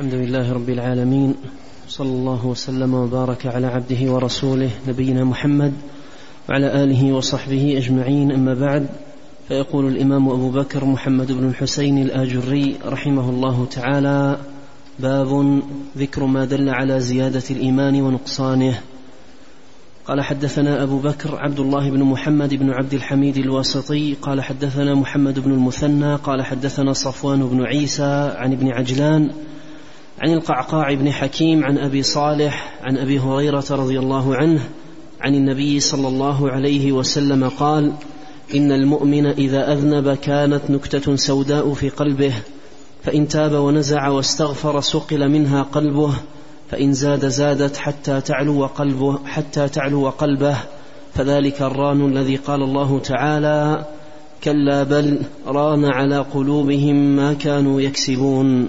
الحمد لله رب العالمين صلى الله وسلم وبارك على عبده ورسوله نبينا محمد وعلى آله وصحبه أجمعين. أما بعد فيقول الإمام أبو بكر محمد بن الحسين الآجري رحمه الله تعالى باب ذكر ما دل على زيادة الإيمان ونقصانه. قال حدثنا أبو بكر عبد الله بن محمد بن عبد الحميد الواسطي قال حدثنا محمد بن المثنى قال حدثنا صفوان بن عيسى عن ابن عجلان عن القعقاع بن حكيم عن أبي صالح عن أبي هريرة رضي الله عنه عن النبي صلى الله عليه وسلم قال إن المؤمن إذا أذنب كانت نكتة سوداء في قلبه فإن تاب ونزع واستغفر سقل منها قلبه فإن زاد زادت حتى تعلو قلبه حتى تعلو قلبه. فذلك الران الذي قال الله تعالى كلا بل ران على قلوبهم ما كانوا يكسبون.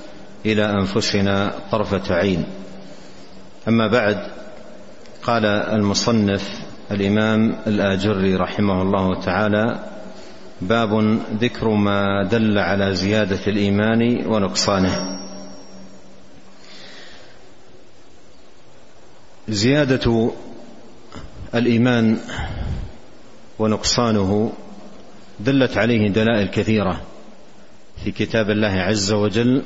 إلى أنفسنا طرفة عين. أما بعد قال المصنف الإمام الآجري رحمه الله تعالى باب ذكر ما دل على زيادة الإيمان ونقصانه. زيادة الإيمان ونقصانه دلت عليه دلائل كثيرة في كتاب الله عز وجل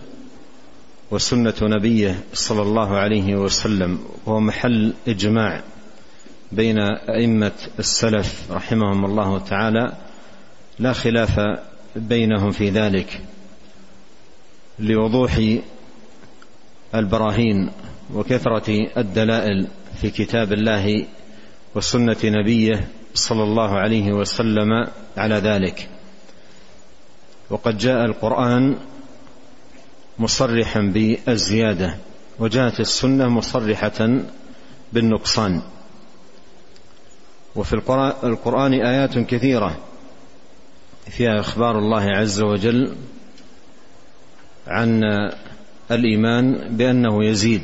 وسنة نبيه صلى الله عليه وسلم وهو محل إجماع بين أئمة السلف رحمهم الله تعالى لا خلاف بينهم في ذلك لوضوح البراهين وكثرة الدلائل في كتاب الله وسنة نبيه صلى الله عليه وسلم على ذلك. وقد جاء القرآن مصرحا بالزيادة وجاءت السنة مصرحة بالنقصان. وفي القران آيات كثيرة فيها أخبار الله عز وجل عن الإيمان بأنه يزيد.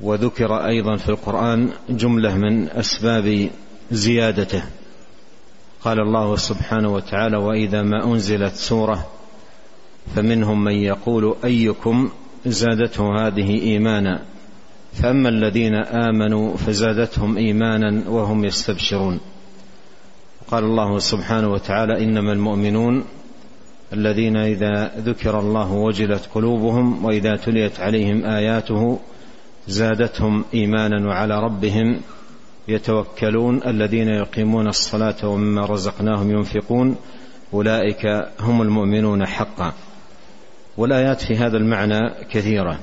وذكر أيضا في القرآن جملة من أسباب زيادته. قال الله سبحانه وتعالى وإذا ما أنزلت سورة فمنهم من يقول أيكم زادته هذه إيمانا فأما الذين آمنوا فزادتهم إيمانا وهم يستبشرون قال الله سبحانه وتعالى إنما المؤمنون الذين إذا ذكر الله وجلت قلوبهم وإذا تليت عليهم آياته زادتهم إيمانا وعلى ربهم يتوكلون الذين يقيمون الصلاة ومما رزقناهم ينفقون أولئك هم المؤمنون حقا والايات في هذا المعنى كثيره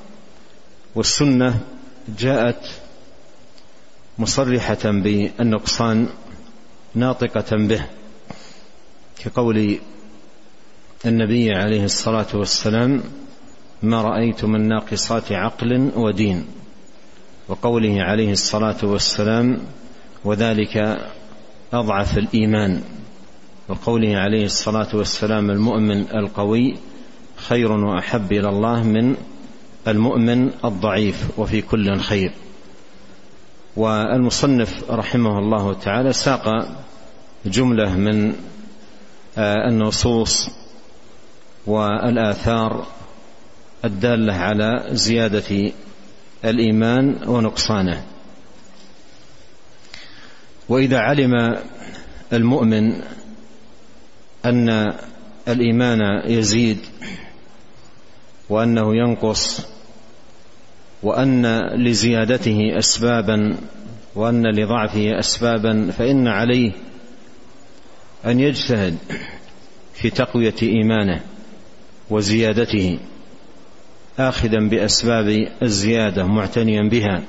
والسنة جاءت مصرحة بالنقصان ناطقة به كقول النبي عليه الصلاة والسلام ما رأيت من ناقصات عقل ودين. وقوله عليه الصلاة والسلام وذلك أضعف الإيمان. وقوله عليه الصلاة والسلام المؤمن القوي خير وأحب إلى الله من المؤمن الضعيف وفي كل خير. والمصنف رحمه الله تعالى ساق جملة من النصوص والآثار الدالة على زيادة الإيمان ونقصانه. وإذا علم المؤمن أن الإيمان يزيد وأنه ينقص وأن لزيادته اسبابا وأن لضعفه اسبابا فإن عليه أن يجتهد في تقوية إيمانه وزيادته اخذا بأسباب الزيادة معتنيا بها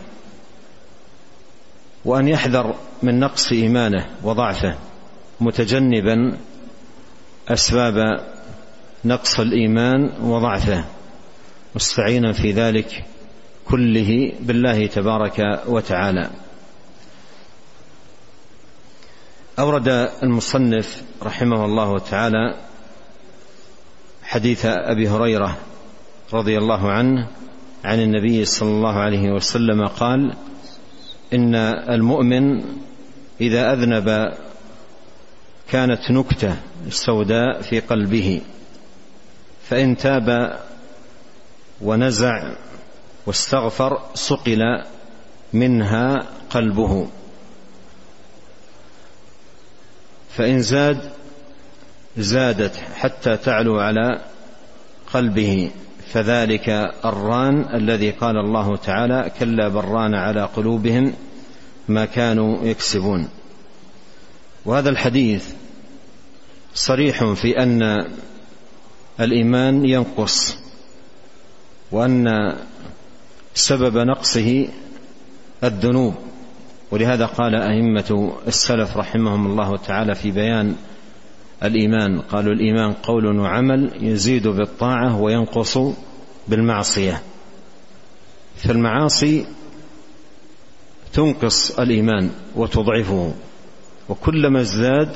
وأن يحذر من نقص إيمانه وضعفه متجنبا أسباب نقص الإيمان وضعفه. مستعينا في ذلك كله بالله تبارك وتعالى. أورد المصنف رحمه الله تعالى حديث أبي هريرة رضي الله عنه عن النبي صلى الله عليه وسلم قال إن المؤمن إذا أذنب كانت نكتة سوداء في قلبه فإن تاب ونزع واستغفر صقل منها قلبه. فإن زاد زادت حتى تعلو على قلبه. فذلك الران الذي قال الله تعالى كلا بران على قلوبهم ما كانوا يكسبون. وهذا الحديث صريح في أن الإيمان ينقص. وأن سبب نقصه الذنوب. ولهذا قال أئمة السلف رحمهم الله تعالى في بيان الإيمان. قالوا الإيمان قول وعمل يزيد بالطاعة وينقص بالمعصية. فالمعاصي تنقص الإيمان وتضعفه. وكلما ازداد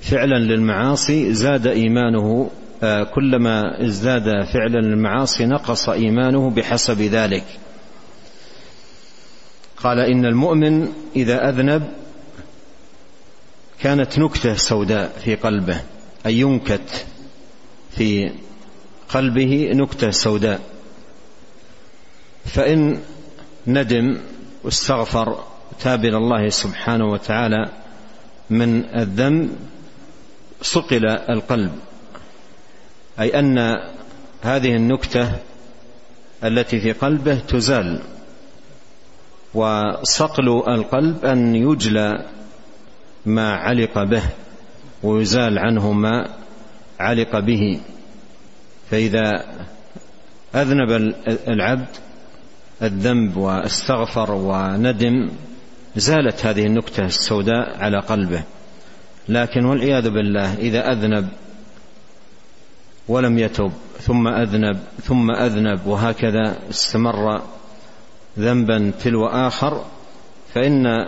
فعلا للمعاصي زاد إيمانه آه، كلما ازداد فعلا للمعاصي نقص إيمانه بحسب ذلك. قال إن المؤمن إذا أذنب كانت نكتة سوداء في قلبه أي ينكت في قلبه نكتة سوداء. فإن ندم واستغفر تاب إلى الله سبحانه وتعالى من الذنب صقل القلب. أي أن هذه النكتة التي في قلبه تزال وصقل القلب أن يجلى ما علق به ويزال عنه ما علق به. فإذا أذنب العبد الذنب واستغفر وندم زالت هذه النكتة السوداء على قلبه. لكن والعياذ بالله إذا أذنب ولم يتب ثم أذنب ثم أذنب وهكذا استمر ذنبا تلو آخر فإن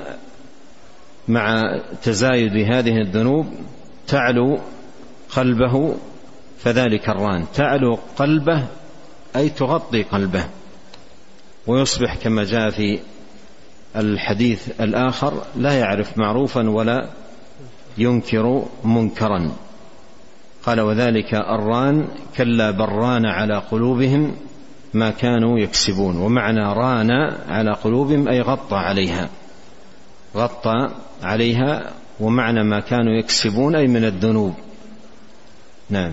مع تزايد هذه الذنوب تعلو قلبه فذلك الران. تعلو قلبه أي تغطي قلبه. ويصبح كما جاء في الحديث الآخر لا يعرف معروفا ولا ينكر منكرا. قال وذلك الران كلا بران على قلوبهم ما كانوا يكسبون. ومعنى ران على قلوبهم أي غطى عليها. غطى عليها ومعنى ما كانوا يكسبون أي من الذنوب. نعم.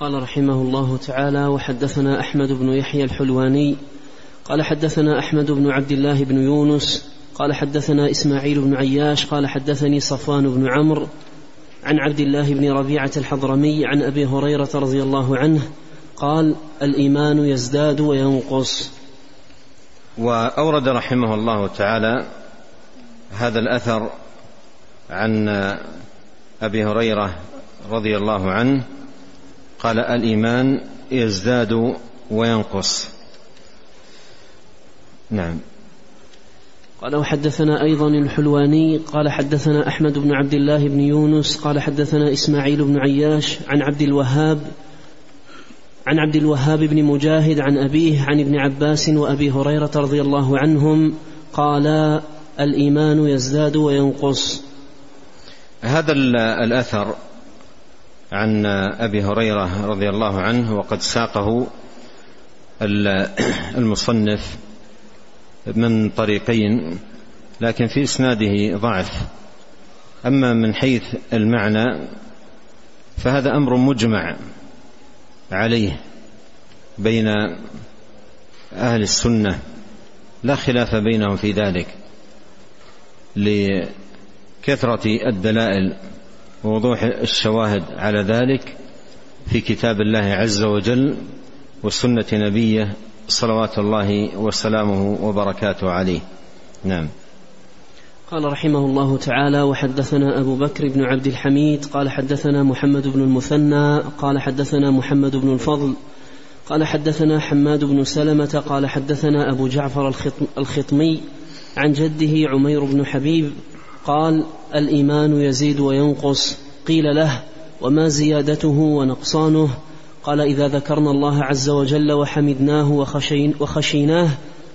قال رحمه الله تعالى وحدثنا أحمد بن يحيى الحلواني. قال حدثنا أحمد بن عبد الله بن يونس. قال حدثنا إسماعيل بن عياش. قال حدثني صفوان بن عمرو. عن عبد الله بن ربيعة الحضرمي عن أبي هريرة رضي الله عنه قال الإيمان يزداد وينقص. وأورد رحمه الله تعالى هذا الأثر عن أبي هريرة رضي الله عنه قال الإيمان يزداد وينقص. نعم. قال وحدثنا أيضا الحلواني قال حدثنا أحمد بن عبد الله بن يونس قال حدثنا إسماعيل بن عياش عن عبد الوهاب عن عبد الوهاب بن مجاهد عن أبيه عن ابن عباس وأبي هريرة رضي الله عنهم قالا الإيمان يزداد وينقص. هذا الأثر عن أبي هريرة رضي الله عنه وقد ساقه المصنف من طريقين لكن في إسناده ضعف. أما من حيث المعنى فهذا أمر مجمع عليه بين أهل السنة. لا خلاف بينهم في ذلك لكثرة الدلائل ووضوح الشواهد على ذلك في كتاب الله عز وجل وسنة نبيه صلوات الله وسلامه وبركاته عليه. نعم. قال رحمه الله تعالى وحدثنا أبو بكر بن عبد الحميد قال حدثنا محمد بن المثنى قال حدثنا محمد بن الفضل قال حدثنا حماد بن سلمة قال حدثنا أبو جعفر الخطمي عن جده عمير بن حبيب قال الإيمان يزيد وينقص قيل له وما زيادته ونقصانه؟ قال إذا ذكرنا الله عز وجل وحمدناه وخشين وخشيناه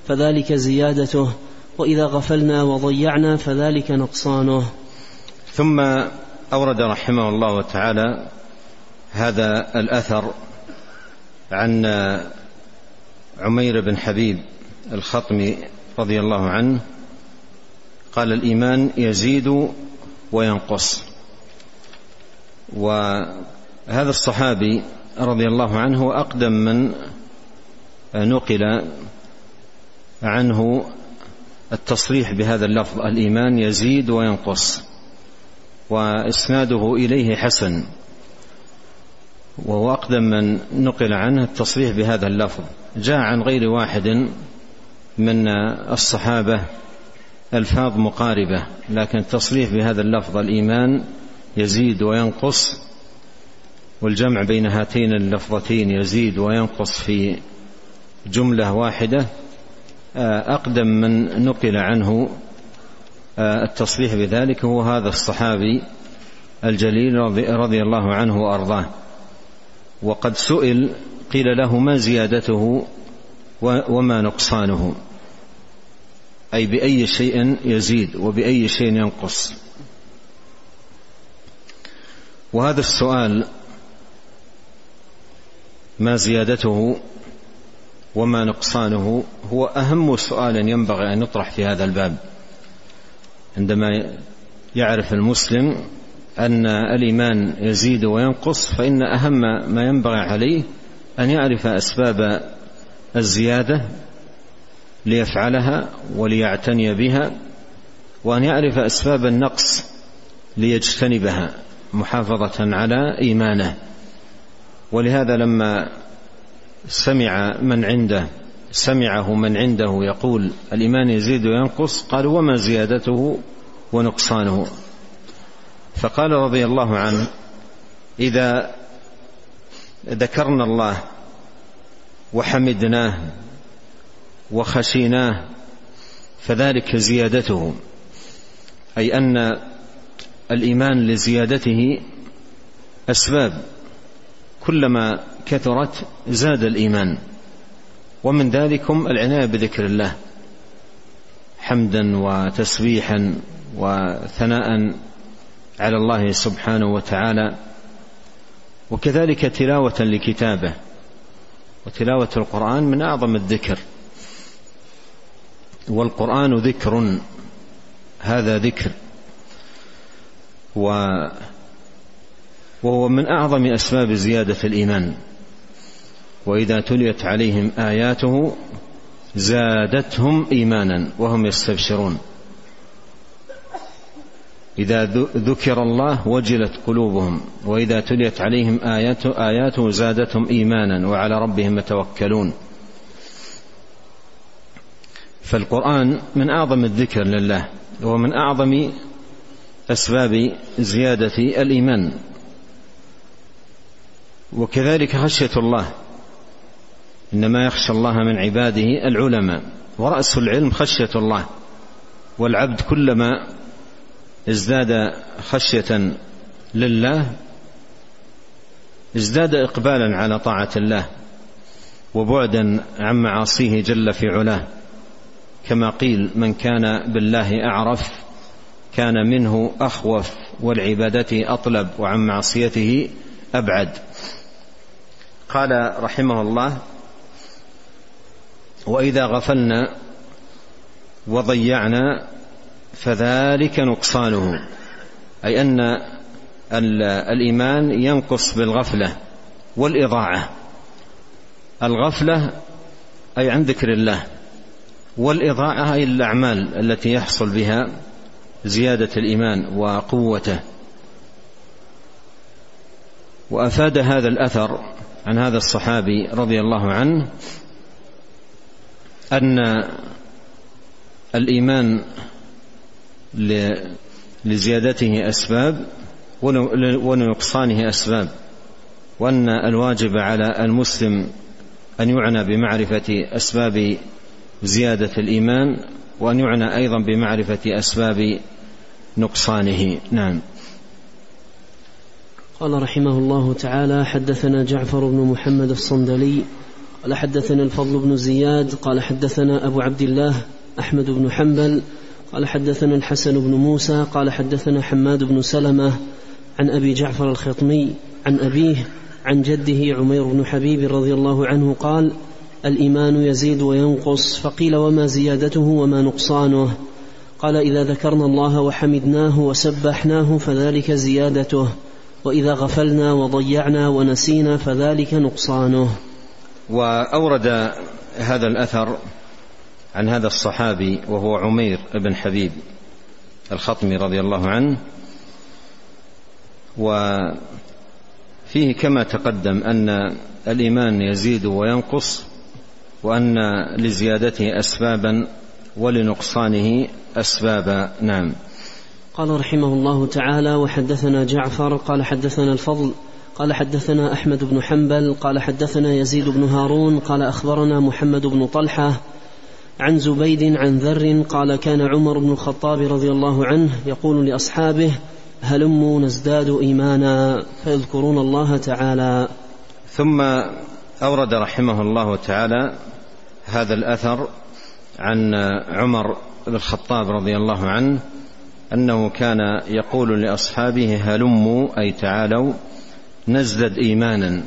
فذلك زيادته وإذا غفلنا وضيعنا فذلك نقصانه. ثم أورد رحمه الله تعالى هذا الأثر عن عمير بن حبيب الخطمي رضي الله عنه قال الإيمان يزيد وينقص. وهذا الصحابي رضي الله عنه أقدم من نقل عنه التصريح بهذا اللفظ الإيمان يزيد وينقص وإسناده إليه حسن وهو أقدم من نقل عنه التصريح بهذا اللفظ. جاء عن غير واحد من الصحابة ألفاظ مقاربة لكن التصريح بهذا اللفظ الإيمان يزيد وينقص والجمع بين هاتين اللفظتين يزيد وينقص في جملة واحدة أقدم من نقل عنه التصريح بذلك هو هذا الصحابي الجليل رضي الله عنه وأرضاه. وقد سئل قيل له ما زيادته وما نقصانه؟ أي بأي شيء يزيد وبأي شيء ينقص؟ وهذا السؤال ما زيادته وما نقصانه هو أهم سؤال ينبغي أن يطرح في هذا الباب. عندما يعرف المسلم أن الإيمان يزيد وينقص فإن أهم ما ينبغي عليه أن يعرف أسباب الزيادة ليفعلها وليعتني بها وأن يعرف أسباب النقص ليجتنبها محافظة على إيمانه. ولهذا لما سمع من عنده سمعه من عنده يقول الإيمان يزيد وينقص قال وما زيادته ونقصانه؟ فقال رضي الله عنه إذا ذكرنا الله وحمدناه وخشيناه فذلك زيادته أي أن الإيمان لزيادته أسباب. كلما كثرت زاد الإيمان. ومن ذلكم العناية بذكر الله. حمدا وتسبيحا وثناء على الله سبحانه وتعالى. وكذلك تلاوة لكتابه. وتلاوة القرآن من أعظم الذكر. والقرآن ذكر. هذا ذكر. و وهو من أعظم أسباب زيادة الإيمان. وإذا تليت عليهم آياته زادتهم إيمانا وهم يستبشرون. إذا ذكر الله وجلت قلوبهم وإذا تليت عليهم آياته, آياته زادتهم إيمانا وعلى ربهم يتوكلون. فالقرآن من أعظم الذكر لله ومن أعظم أسباب زيادة الإيمان. وكذلك خشية الله. إنما يخشى الله من عباده العلماء. ورأس العلم خشية الله. والعبد كلما ازداد خشية لله ازداد إقبالا على طاعة الله وبعدا عن معاصيه جل في علاه. كما قيل من كان بالله أعرف كان منه أخوف والعبادة أطلب وعن معصيته أبعد. قال رحمه الله وإذا غفلنا وضيعنا فذلك نقصانه أي أن الإيمان ينقص بالغفلة والإضاعة. الغفلة أي عن ذكر الله والإضاعة أي الأعمال التي يحصل بها زيادة الإيمان وقوته. وأفاد هذا الأثر عن هذا الصحابي رضي الله عنه أن الإيمان لزيادته أسباب ولنقصانه أسباب وأن الواجب على المسلم أن يعنى بمعرفة أسباب زيادة الإيمان وأن يعنى أيضا بمعرفة أسباب نقصانه. نعم. قال رحمه الله تعالى حدثنا جعفر بن محمد الصندلي قال حدثنا الفضل بن زياد قال حدثنا أبو عبد الله أحمد بن حنبل قال حدثنا الحسن بن موسى قال حدثنا حماد بن سلمة عن أبي جعفر الخطمي عن أبيه عن جده عمير بن حبيب رضي الله عنه قال الإيمان يزيد وينقص فقيل وما زيادته وما نقصانه؟ قال إذا ذكرنا الله وحمدناه وسبحناه فذلك زيادته. وإذا غفلنا وضيعنا ونسينا فذلك نقصانه. وأورد هذا الأثر عن هذا الصحابي وهو عمير بن حبيب الخطمي رضي الله عنه وفيه كما تقدم أن الإيمان يزيد وينقص وأن لزيادته أسبابا ولنقصانه أسبابا نعم. قال رحمه الله تعالى وحدثنا جعفر قال حدثنا الفضل قال حدثنا أحمد بن حنبل قال حدثنا يزيد بن هارون قال أخبرنا محمد بن طلحة عن زبيد عن ذر قال كان عمر بن الخطاب رضي الله عنه يقول لأصحابه هلموا نزداد إيمانا. فيذكرون الله تعالى. ثم أورد رحمه الله تعالى هذا الأثر عن عمر بن الخطاب رضي الله عنه أنه كان يقول لأصحابه هلموا أي تعالوا نزدد إيمانا.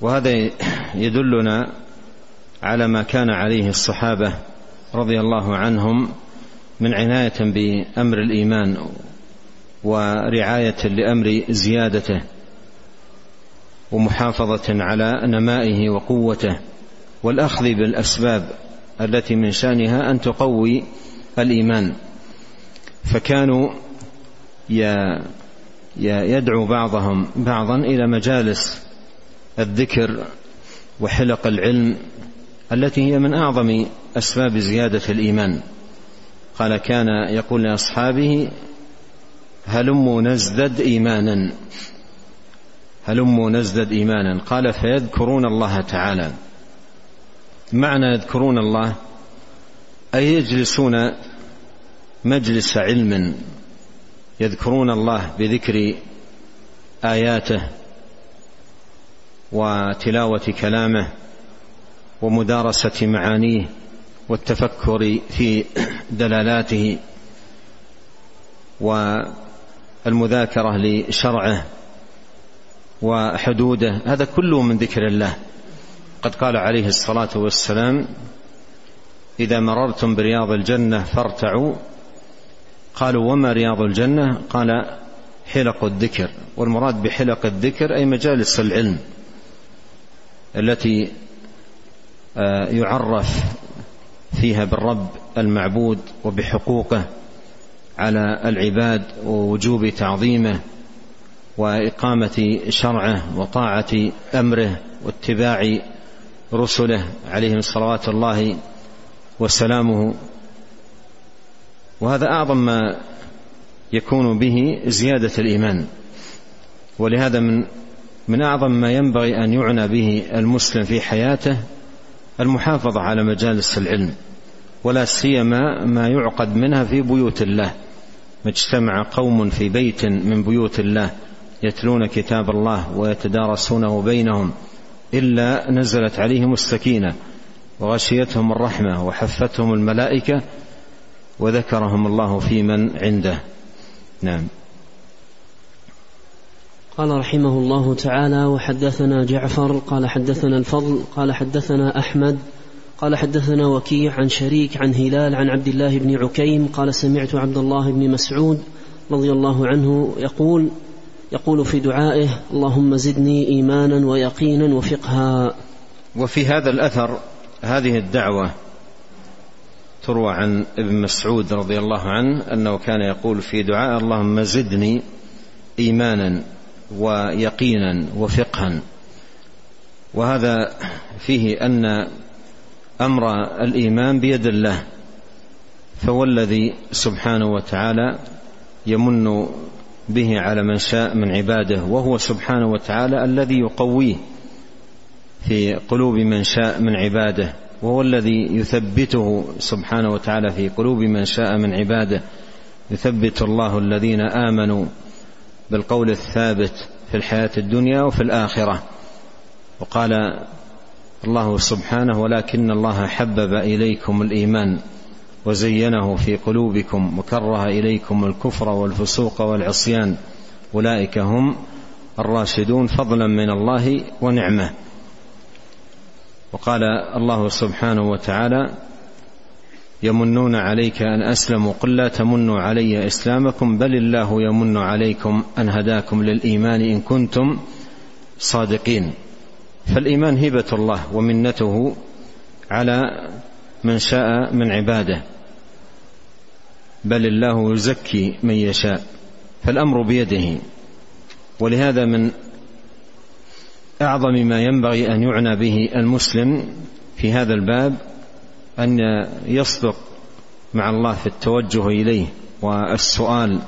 وهذا يدلنا على ما كان عليه الصحابة رضي الله عنهم من عناية بأمر الإيمان ورعاية لأمر زيادته ومحافظة على نمائه وقوته والأخذ بالأسباب التي من شأنها أن تقوي الإيمان. فكانوا يدعو بعضهم بعضا إلى مجالس الذكر وحلق العلم التي هي من أعظم أسباب زيادة الإيمان. قال كان يقول لأصحابه هلموا نزدد ايمانا. هلموا نزدد ايمانا. قال فيذكرون الله تعالى. معنى يذكرون الله أي يجلسون مجلس علم يذكرون الله بذكر آياته وتلاوة كلامه ومدارسة معانيه والتفكر في دلالاته والمذاكرة لشرعه وحدوده. هذا كله من ذكر الله. قد قال عليه الصلاة والسلام إذا مررتم برياض الجنة فارتعوا قالوا وما رياض الجنة؟ قال حلق الذكر. والمراد بحلق الذكر أي مجالس العلم التي آه، يعرف فيها بالرب المعبود وبحقوقه على العباد ووجوب تعظيمه وإقامة شرعه وطاعة أمره واتباع رسله عليهم صلوات الله وسلامه وهذا أعظم ما يكون به زيادة الإيمان. ولهذا من من أعظم ما ينبغي أن يعنى به المسلم في حياته المحافظة على مجالس العلم ولا سيما ما يعقد منها في بيوت الله. اجتمع قوم في بيت من بيوت الله يتلون كتاب الله ويتدارسونه بينهم إلا نزلت عليهم السكينة وغشيتهم الرحمة وحفتهم الملائكة وذكرهم الله في من عنده. نعم. قال رحمه الله تعالى وحدثنا جعفر قال حدثنا الفضل قال حدثنا أحمد قال حدثنا وكيع عن شريك عن هلال عن عبد الله بن عكيم قال سمعت عبد الله بن مسعود رضي الله عنه يقول يقول في دعائه اللهم زدني إيمانا ويقينا وفقها. وفي هذا الأثر هذه الدعوة تروى عن ابن مسعود رضي الله عنه أنه كان يقول في دعاء اللهم زدني إيمانا ويقينا وفقها. وهذا فيه أن أمر الإيمان بيد الله فهو الذي سبحانه وتعالى يمن به على من شاء من عباده وهو سبحانه وتعالى الذي يقويه في قلوب من شاء من عباده. وهو الذي يثبته سبحانه وتعالى في قلوب من شاء من عباده. يثبت الله الذين آمنوا بالقول الثابت في الحياة الدنيا وفي الآخرة. وقال الله سبحانه ولكن الله حبب إليكم الإيمان وزينه في قلوبكم وكره إليكم الكفر والفسوق والعصيان. أولئك هم الراشدون فضلا من الله ونعمة. وقال الله سبحانه وتعالى يمنون عليك أن أسلموا قل لا تمنوا علي إسلامكم بل الله يمن عليكم أن هداكم للإيمان إن كنتم صادقين. فالإيمان هبه الله ومنته على من شاء من عباده بل الله يزكي من يشاء فالأمر بيده. ولهذا من أعظم ما ينبغي أن يعنى به المسلم في هذا الباب أن يصدق مع الله في التوجه إليه والسؤال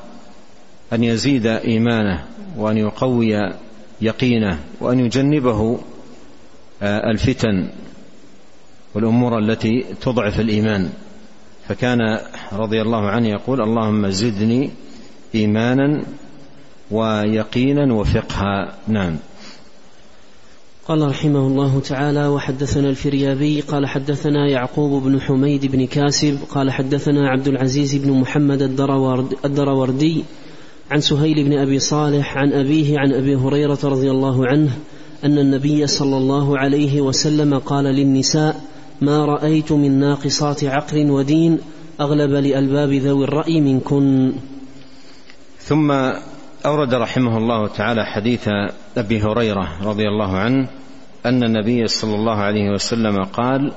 أن يزيد إيمانه وأن يقوي يقينه وأن يجنبه آه، الفتن والأمور التي تضعف الإيمان. فكان رضي الله عنه يقول اللهم زدني ايمانا ويقينا وفقها. نعم. قال رحمه الله تعالى وحدثنا الفريابي قال حدثنا يعقوب بن حميد بن كاسب قال حدثنا عبد العزيز بن محمد الدروردي عن سهيل بن أبي صالح عن أبيه عن أبي هريرة رضي الله عنه أن النبي صلى الله عليه وسلم قال للنساء ما رأيت من ناقصات عقل ودين أغلب لألباب ذوي الرأي منكن. ثم أورد رحمه الله تعالى حديث أبي هريرة رضي الله عنه أن النبي صلى الله عليه وسلم قال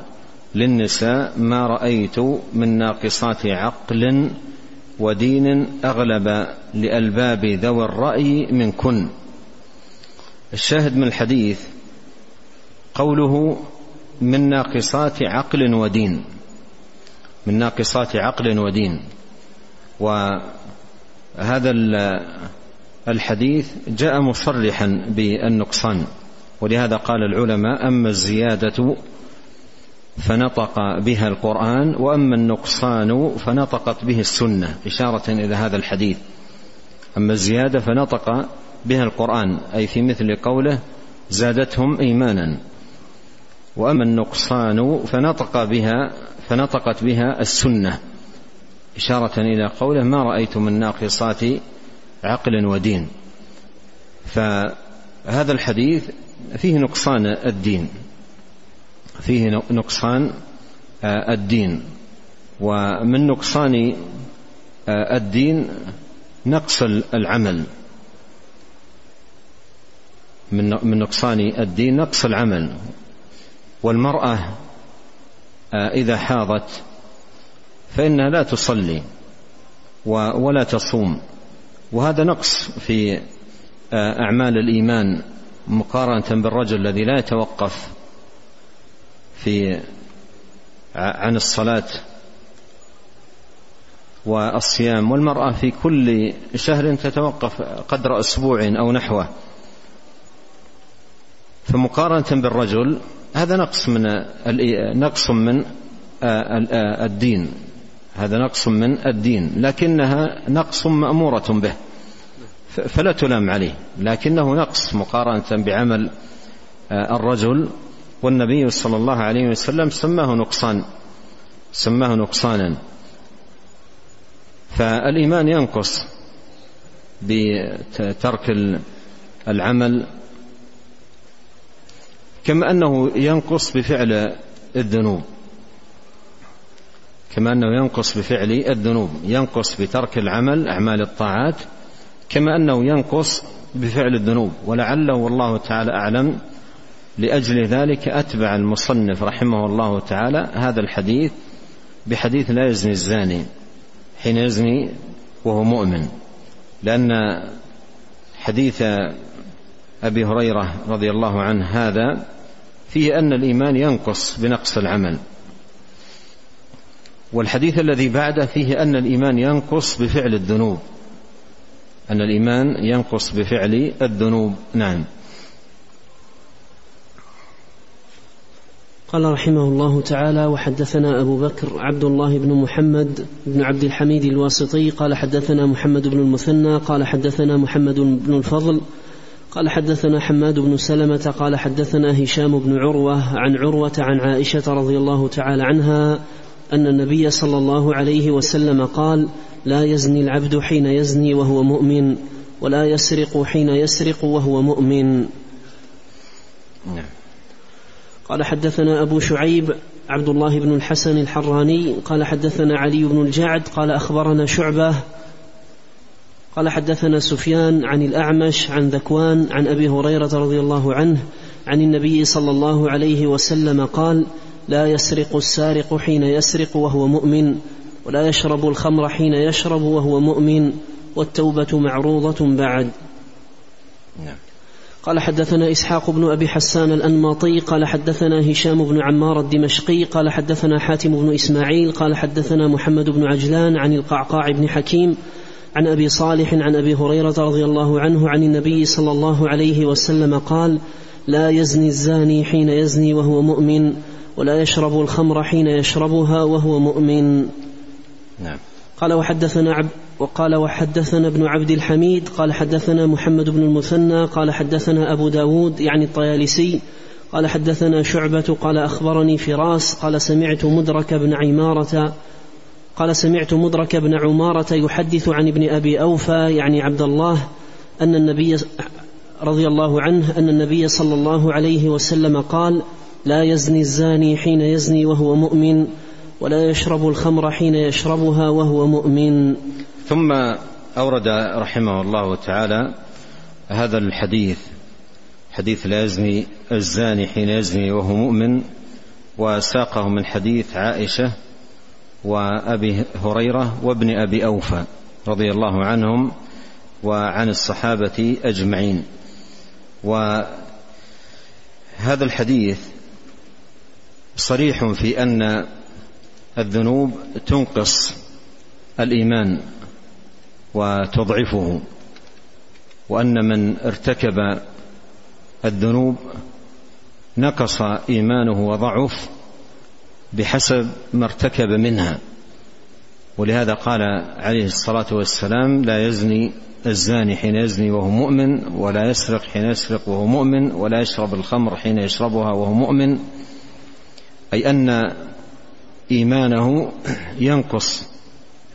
للنساء ما رأيت من ناقصات عقل ودين أغلب لألباب ذوي الرأي منكن. الشاهد من الحديث قوله من ناقصات عقل ودين من ناقصات عقل ودين. وهذا الحديث جاء مصرحا بالنقصان ولهذا قال العلماء أما الزيادة فنطق بها القرآن وأما النقصان فنطقت به السنة إشارة إلى هذا الحديث. أما الزيادة فنطق بها القرآن أي في مثل قوله زادتهم ايمانا. وأما النقصان فنطق بها فنطقت بها السنة إشارة إلى قوله ما رايت من ناقصات عقل ودين. فهذا الحديث فيه نقصان الدين. فيه نقصان آه، الدين. ومن نقصان آه، الدين نقص العمل. من نقصان الدين نقص العمل. والمرأة آه، إذا حاضت فإنها لا تصلي ولا تصوم. وهذا نقص في آه، أعمال الإيمان مقارنة بالرجل الذي لا يتوقف في عن الصلاة والصيام والمرأة في كل شهر تتوقف قدر أسبوع أو نحوه. فمقارنة بالرجل هذا نقص من نقص من آه، الدين. هذا نقص من الدين لكنها نقص مأمورة به فلا تلام عليه لكنه نقص مقارنة بعمل آه، الرجل والنبي صلى الله عليه وسلم سماه نقصان سماه نقصانا. فالإيمان ينقص بترك العمل كما أنه ينقص بفعل الذنوب. كما أنه ينقص بفعل الذنوب ينقص بترك العمل أعمال الطاعات كما أنه ينقص بفعل الذنوب. ولعله والله تعالى أعلم لأجل ذلك أتبع المصنف رحمه الله تعالى هذا الحديث بحديث لا يزني الزاني حين يزني وهو مؤمن لأن حديث أبي هريرة رضي الله عنه هذا فيه أن الإيمان ينقص بنقص العمل. والحديث الذي بعده فيه أن الإيمان ينقص بفعل الذنوب. أن الإيمان ينقص بفعل الذنوب. نعم. قال رحمه الله تعالى وحدثنا أبو بكر عبد الله بن محمد بن عبد الحميد الواسطي قال حدثنا محمد بن المثنى قال حدثنا محمد بن الفضل قال حدثنا حماد بن سلمة قال حدثنا هشام بن عروة عن عروة عن عائشة رضي الله تعالى عنها أن النبي صلى الله عليه وسلم قال لا يزني العبد حين يزني وهو مؤمن ولا يسرق حين يسرق وهو مؤمن. نعم. قال حدثنا أبو شعيب عبد الله بن الحسن الحراني قال حدثنا علي بن الجعد قال أخبرنا شعبة قال حدثنا سفيان عن الأعمش عن ذكوان عن أبي هريرة رضي الله عنه عن النبي صلى الله عليه وسلم قال لا يسرق السارق حين يسرق وهو مؤمن ولا يشرب الخمر حين يشرب وهو مؤمن والتوبة معروضة بعد. نعم. قال حدثنا إسحاق بن أبي حسان الأنماطي قال حدثنا هشام بن عمار الدمشقي قال حدثنا حاتم بن إسماعيل قال حدثنا محمد بن عجلان عن القعقاع بن حكيم عن أبي صالح عن أبي هريرة رضي الله عنه عن النبي صلى الله عليه وسلم قال لا يزني الزاني حين يزني وهو مؤمن ولا يشرب الخمر حين يشربها وهو مؤمن. نعم. قال وحدثنا عب وقال وحدثنا ابن عبد الحميد قال حدثنا محمد بن المثنى قال حدثنا أبو داود يعني الطيالسي قال حدثنا شعبة قال أخبرني فراس قال سمعت مدرك بن عمارة قال سمعت مدرك بن عمارة يحدث عن ابن أبي أوفى يعني عبد الله أن النبي رضي الله عنه أن النبي صلى الله عليه وسلم قال لا يزني الزاني حين يزني وهو مؤمن ولا يشرب الخمر حين يشربها وهو مؤمن. ثم أورد رحمه الله تعالى هذا الحديث حديث لا يزني الزاني حين يزني وهو مؤمن وساقه من حديث عائشة وأبي هريرة وابن أبي أوفى رضي الله عنهم وعن الصحابة أجمعين. وهذا الحديث صريح في أن الذنوب تنقص الإيمان وتضعفه وأن من ارتكب الذنوب نقص إيمانه وضعف بحسب ما ارتكب منها. ولهذا قال عليه الصلاة والسلام لا يزني الزاني حين يزني وهو مؤمن ولا يسرق حين يسرق وهو مؤمن ولا يشرب الخمر حين يشربها وهو مؤمن أي أن إيمانه ينقص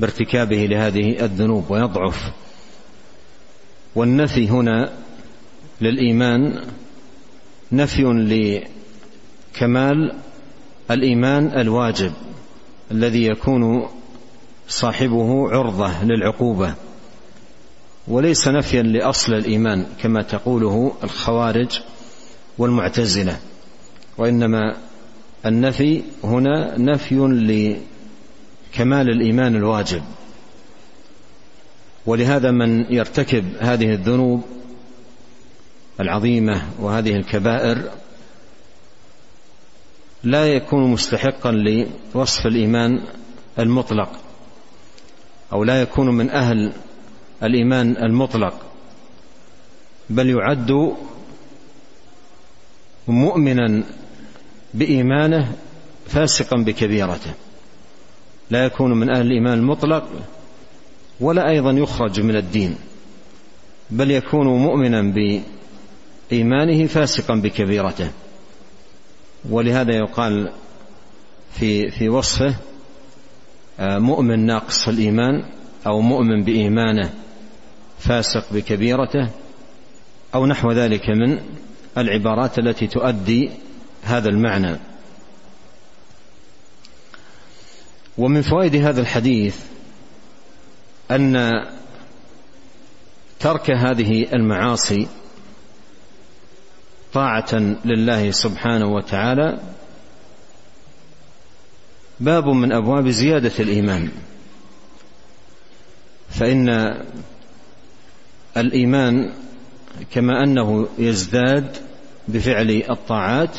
بارتكابه لهذه الذنوب ويضعف. والنفي هنا للإيمان نفي لكمال الإيمان الواجب الذي يكون صاحبه عرضة للعقوبة وليس نفيا لأصل الإيمان كما تقوله الخوارج والمعتزلة وإنما النفي هنا نفي كمال الإيمان الواجب. ولهذا من يرتكب هذه الذنوب العظيمة وهذه الكبائر لا يكون مستحقا لوصف الإيمان المطلق أو لا يكون من أهل الإيمان المطلق بل يعد مؤمنا بإيمانه فاسقا بكبيرته. لا يكون من أهل الإيمان المطلق ولا أيضا يخرج من الدين بل يكون مؤمنا بإيمانه فاسقا بكبيرته. ولهذا يقال في في وصفه آه، مؤمن ناقص الإيمان أو مؤمن بإيمانه فاسق بكبيرته أو نحو ذلك من العبارات التي تؤدي هذا المعنى. ومن فوائد هذا الحديث أن ترك هذه المعاصي طاعة لله سبحانه وتعالى باب من أبواب زيادة الإيمان. فإن الإيمان كما أنه يزداد بفعل الطاعات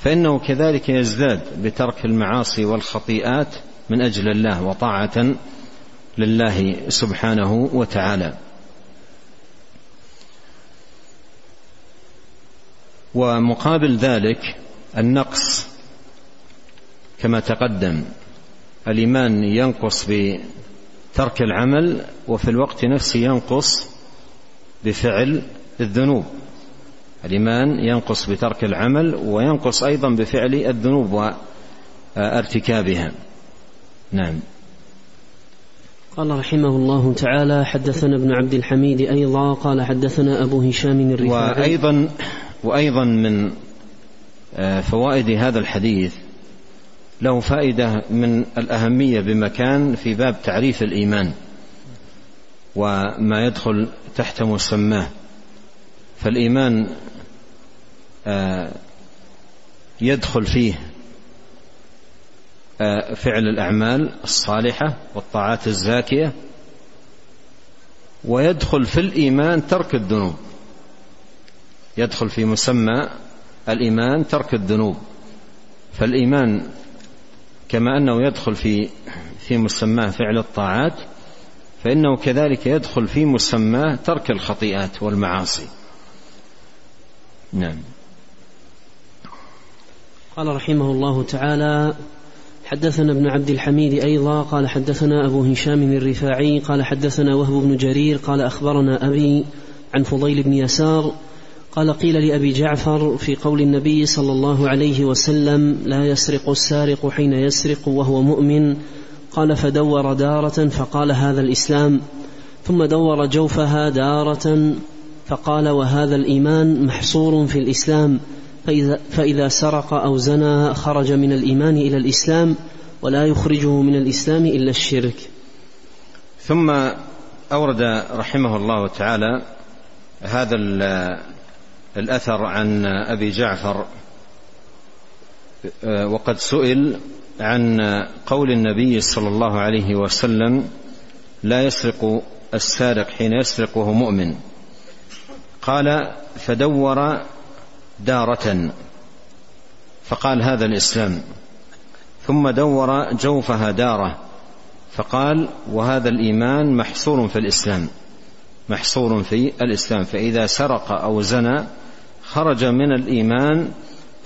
فإنه كذلك يزداد بترك المعاصي والخطيئات من أجل الله وطاعة لله سبحانه وتعالى. ومقابل ذلك النقص كما تقدم الإيمان ينقص بترك العمل وفي الوقت نفسه ينقص بفعل الذنوب. الإيمان ينقص بترك العمل وينقص أيضا بفعل الذنوب وارتكابها. نعم. قال رحمه الله تعالى حدثنا ابن عبد الحميد أيضا قال حدثنا أبو هشام الرفاعي وأيضا وأيضا من آه، فوائد هذا الحديث له فائدة من الأهمية بمكان في باب تعريف الإيمان وما يدخل تحت مسماه. فالإيمان آه، يدخل فيه آه، فعل الأعمال الصالحة والطاعات الزاكية ويدخل في الإيمان ترك الذنوب. يدخل في مسمى الإيمان ترك الذنوب. فالإيمان كما أنه يدخل في في مسماه فعل الطاعات فإنه كذلك يدخل في مسماه ترك الخطيئات والمعاصي. نعم. قال رحمه الله تعالى حدثنا ابن عبد الحميد أيضا قال حدثنا أبو هشام الرفاعي قال حدثنا وهب بن جرير قال أخبرنا أبي عن فضيل بن يسار قال قيل لأبي جعفر في قول النبي صلى الله عليه وسلم لا يسرق السارق حين يسرق وهو مؤمن قال فدور دارة فقال هذا الإسلام ثم دور جوفها دارة فقال وهذا الإيمان محصور في الإسلام فإذا, فإذا سرق أو زنى خرج من الإيمان إلى الإسلام ولا يخرجه من الإسلام إلا الشرك. ثم أورد رحمه الله تعالى هذا الأثر عن أبي جعفر وقد سئل عن قول النبي صلى الله عليه وسلم لا يسرق السارق حين يسرق وهو مؤمن. قال فدور دارة فقال هذا الإسلام. ثم دور جوفها دارة فقال وهذا الإيمان محصور في الإسلام محصور في الإسلام. فإذا سرق أو زنى خرج من الإيمان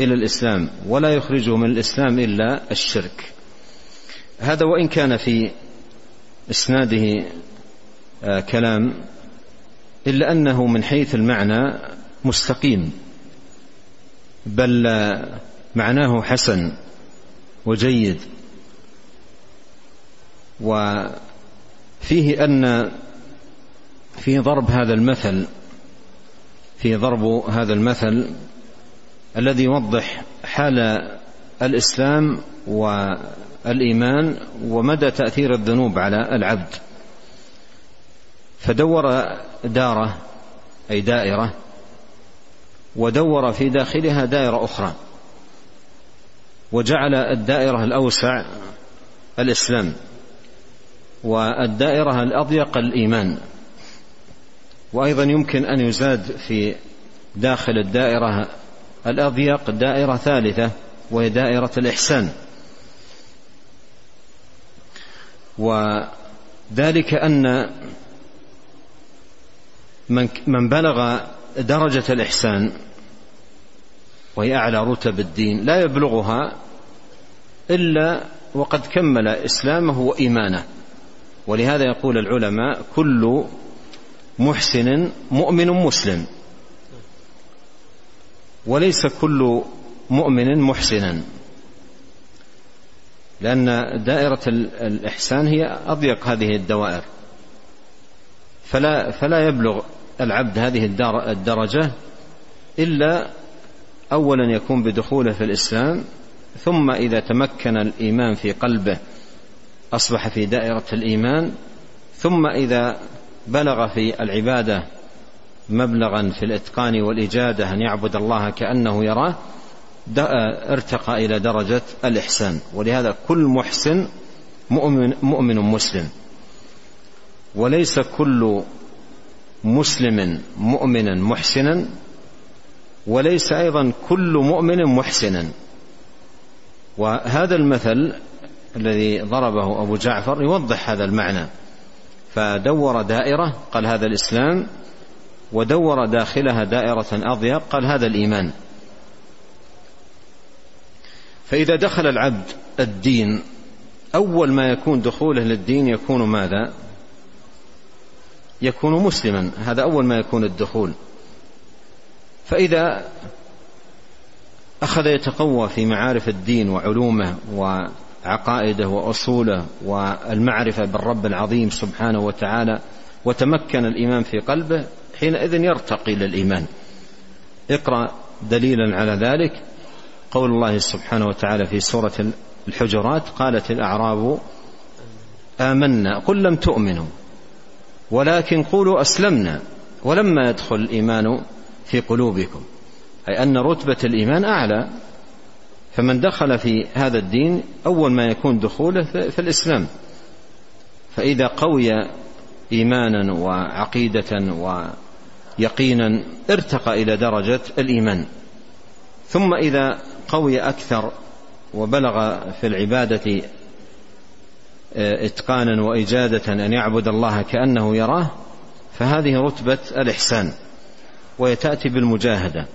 إلى الإسلام ولا يخرجه من الإسلام إلا الشرك. هذا وإن كان في إسناده آه، كلام إلا أنه من حيث المعنى مستقيم بل معناه حسن وجيد. وفيه أن في ضرب هذا المثل في ضرب هذا المثل الذي يوضح حال الإسلام والإيمان ومدى تأثير الذنوب على العبد. فدور دارة أي دائرة ودور في داخلها دائرة أخرى وجعل الدائرة الأوسع الإسلام والدائرة الأضيق الإيمان. وأيضا يمكن أن يزاد في داخل الدائرة الأضيق دائرة ثالثة وهي دائرة الإحسان. وذلك أن من بلغ درجة الإحسان وهي أعلى رتب الدين لا يبلغها إلا وقد كمل إسلامه وإيمانه. ولهذا يقول العلماء كل محسن مؤمن مسلم. وليس كل مؤمن محسنا. لأن دائرة الإحسان هي أضيق هذه الدوائر. فلا فلا يبلغ العبد هذه الدرجة إلا أولا يكون بدخوله في الإسلام ثم إذا تمكن الإيمان في قلبه أصبح في دائرة الإيمان ثم إذا بلغ في العبادة مبلغا في الإتقان والإجادة أن يعبد الله كأنه يراه ارتقى إلى درجة الإحسان. ولهذا كل محسن مؤمن, مؤمن مسلم. وليس كل مسلم مؤمنا محسنا وليس أيضا كل مؤمن محسنا. وهذا المثل الذي ضربه أبو جعفر يوضح هذا المعنى. فدور دائرة قال هذا الإسلام ودور داخلها دائرة أضيق قال هذا الإيمان. فإذا دخل العبد الدين أول ما يكون دخوله للدين يكون ماذا؟ يكون مسلما. هذا أول ما يكون الدخول. فإذا أخذ يتقوى في معارف الدين وعلومه وعقائده وأصوله والمعرفة بالرب العظيم سبحانه وتعالى وتمكن الإيمان في قلبه حينئذ يرتقي للإيمان. اقرأ دليلا على ذلك. قول الله سبحانه وتعالى في سورة الحجرات قالت الأعراب آمنا قل لم تؤمنوا. ولكن قولوا أسلمنا ولما يدخل الإيمان في قلوبكم أي أن رتبة الإيمان أعلى فمن دخل في هذا الدين أول ما يكون دخوله في الإسلام. فإذا قوي إيمانا وعقيدة ويقينا ارتقى إلى درجة الإيمان. ثم إذا قوي أكثر وبلغ في العبادة آه، إتقانا وإجادة أن يعبد الله كأنه يراه فهذه رتبة الإحسان وهي تأتي بالمجاهدة.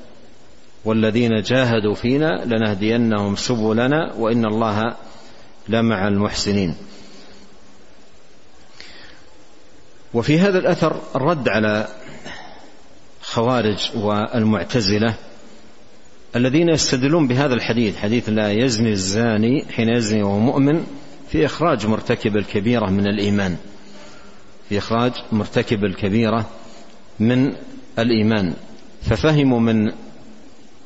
والذين جاهدوا فينا لنهدينهم سبلنا وإن الله لمع المحسنين. وفي هذا الأثر الرد على خوارج والمعتزلة الذين يستدلون بهذا الحديث حديث لا يزني الزاني حين يزني وهو مؤمن في إخراج مرتكب الكبيرة من الإيمان. في إخراج مرتكب الكبيرة من الإيمان. ففهموا من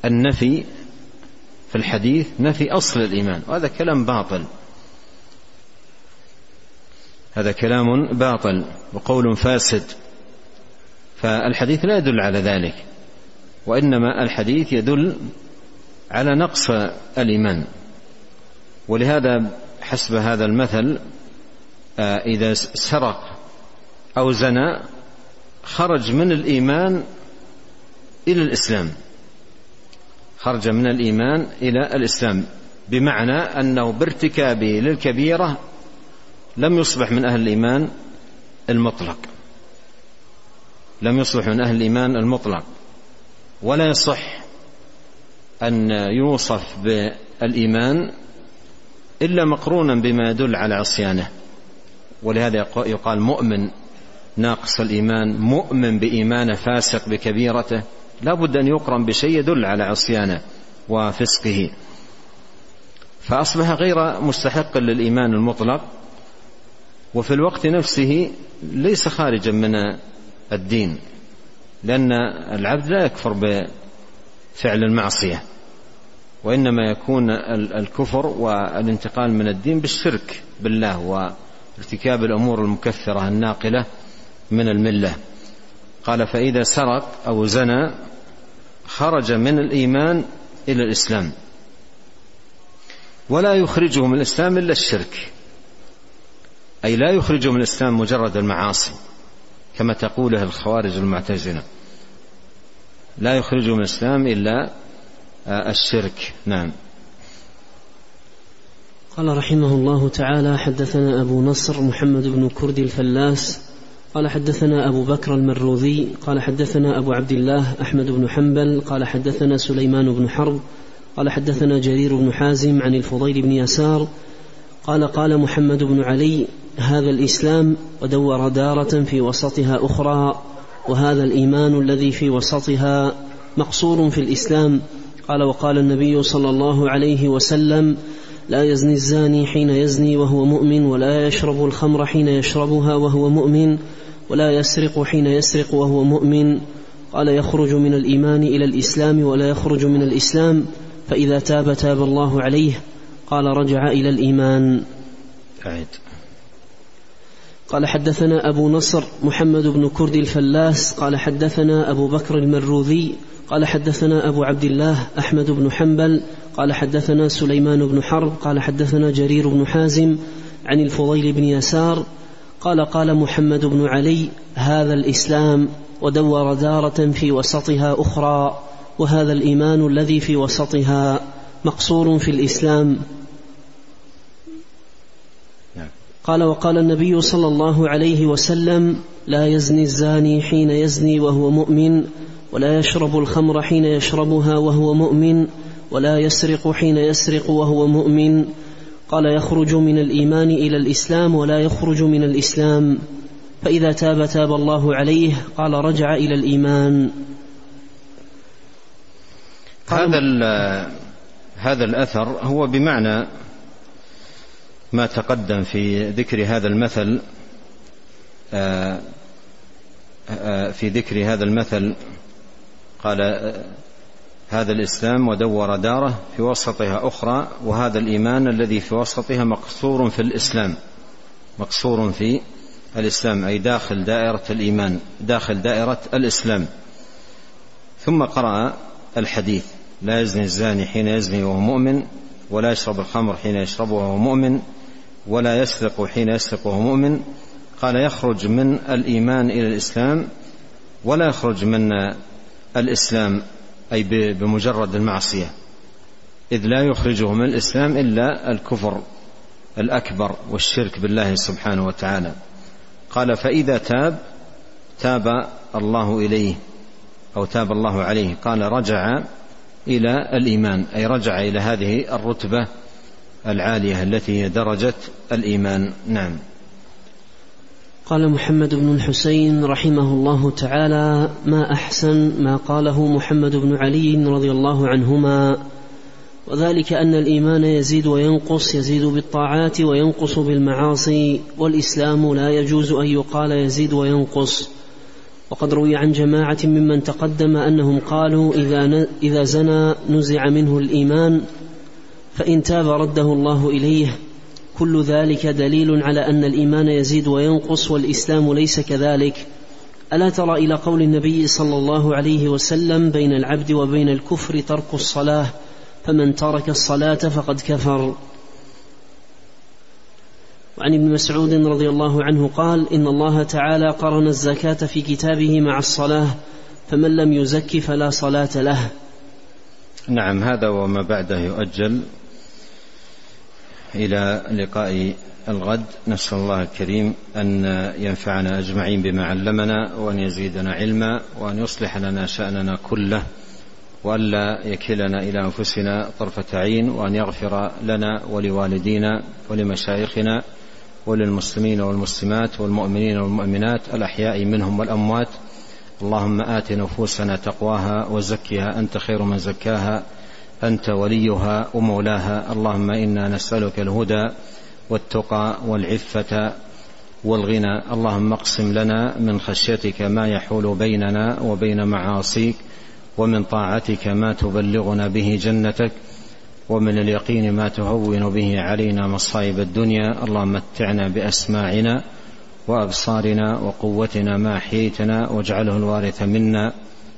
النفي في الحديث نفي أصل الإيمان. وهذا كلام باطل. هذا كلام باطل وقول فاسد. فالحديث لا يدل على ذلك. وإنما الحديث يدل على نقص الإيمان. ولهذا حسب هذا المثل آه، إذا سرق أو زنى خرج من الإيمان إلى الإسلام. خرج من الإيمان إلى الإسلام. بمعنى أنه بارتكابه للكبيرة لم يصبح من أهل الإيمان المطلق. لم يصبح من أهل الإيمان المطلق. ولا يصح أن يوصف بالإيمان إلا مقرونا بما يدل على عصيانه. ولهذا يقال مؤمن ناقص الإيمان مؤمن بإيمانه فاسق بكبيرته لا بد أن يقرن بشيء يدل على عصيانه وفسقه. فأصبح غير مستحق للإيمان المطلق وفي الوقت نفسه ليس خارجا من الدين لأن العبد لا يكفر بفعل المعصية. وإنما يكون الكفر والانتقال من الدين بالشرك بالله وارتكاب الأمور المكفرة الناقلة من الملة. قال فإذا سرق أو زنى خرج من الإيمان إلى الإسلام. ولا يخرجه من الإسلام إلا الشرك. أي لا يخرجه من الإسلام مجرد المعاصي كما تقوله الخوارج المعتزلة. لا يخرجه من الإسلام إلا الشرك. نعم. قال رحمه الله تعالى حدثنا أبو نصر محمد بن كرد الفلاس. قال حدثنا أبو بكر المروذي. قال حدثنا أبو عبد الله أحمد بن حنبل. قال حدثنا سليمان بن حرب. قال حدثنا جرير بن حازم عن الفضيل بن يسار. قال قال محمد بن علي هذا الإسلام ودور دارة في وسطها أخرى وهذا الإيمان الذي في وسطها مقصور في الإسلام قال وقال النبي صلى الله عليه وسلم لا يزني الزاني حين يزني وهو مؤمن ولا يشرب الخمر حين يشربها وهو مؤمن ولا يسرق حين يسرق وهو مؤمن قال يخرج من الإيمان إلى الإسلام ولا يخرج من الإسلام فإذا تاب تاب الله عليه قال رجع إلى الإيمان أعد. قال حدثنا أبو نصر محمد بن كرد الفلاس قال حدثنا أبو بكر المروذي قال حدثنا أبو عبد الله أحمد بن حنبل قال حدثنا سليمان بن حرب قال حدثنا جرير بن حازم عن الفضيل بن يسار قال قال محمد بن علي هذا الإسلام ودور دارة في وسطها أخرى وهذا الإيمان الذي في وسطها مقصور في الإسلام نعم. قال وقال النبي صلى الله عليه وسلم لا يزني الزاني حين يزني وهو مؤمن ولا يشرب الخمر حين يشربها وهو مؤمن ولا يسرق حين يسرق وهو مؤمن. قال يخرج من الإيمان إلى الإسلام ولا يخرج من الإسلام. فإذا تاب تاب الله عليه قال رجع إلى الإيمان. هذا هذا الأثر هو بمعنى ما تقدم في ذكر هذا المثل آه، آه، في ذكر هذا المثل قال آه، هذا الإسلام ودور داره في وسطها أخرى وهذا الإيمان الذي في وسطها مقصور في الإسلام مقصور في الإسلام أي داخل دائرة الإيمان داخل دائرة الإسلام. ثم قرأ الحديث لا يزني الزاني حين يزني وهو مؤمن ولا يشرب الخمر حين يشربه وهو مؤمن ولا يسرق حين يسرق وهو مؤمن. قال يخرج من الإيمان إلى الإسلام ولا يخرج من الإسلام أي بمجرد المعصية. إذ لا يخرجه من الإسلام إلا الكفر الأكبر والشرك بالله سبحانه وتعالى. قال فإذا تاب تاب الله إليه أو تاب الله عليه. قال رجع إلى الإيمان أي رجع إلى هذه الرتبة العالية التي هي درجة الإيمان. نعم. قال محمد بن الحسين رحمه الله تعالى ما أحسن ما قاله محمد بن علي رضي الله عنهما وذلك أن الإيمان يزيد وينقص يزيد بالطاعات وينقص بالمعاصي والإسلام لا يجوز أن يقال يزيد وينقص. وقد روي عن جماعة ممن تقدم أنهم قالوا إذا إذا زنى نزع منه الإيمان فإن تاب رده الله إليه. كل ذلك دليل على أن الإيمان يزيد وينقص والإسلام ليس كذلك. ألا ترى إلى قول النبي صلى الله عليه وسلم بين العبد وبين الكفر ترك الصلاة فمن ترك الصلاة فقد كفر. وعن ابن مسعود رضي الله عنه قال إن الله تعالى قرن الزكاة في كتابه مع الصلاة فمن لم يزك فلا صلاة له. نعم هذا وما بعده يؤجل. إلى لقاء الغد. نسأل الله الكريم أن ينفعنا أجمعين بما علمنا وأن يزيدنا علما وأن يصلح لنا شأننا كله وألا يكلنا إلى أنفسنا طرفة عين وأن يغفر لنا ولوالدينا ولمشايخنا وللمسلمين والمسلمات والمؤمنين والمؤمنات الأحياء منهم والأموات. اللهم آت نفوسنا تقواها وزكها. أنت خير من زكاها. أنت وليها ومولاها. اللهم إنا نسألك الهدى والتقى والعفة والغنى. اللهم اقسم لنا من خشيتك ما يحول بيننا وبين معاصيك ومن طاعتك ما تبلغنا به جنتك ومن اليقين ما تهون به علينا مصائب الدنيا. اللهم متعنا بأسماعنا وأبصارنا وقوتنا ما احييتنا واجعله الوارث منا.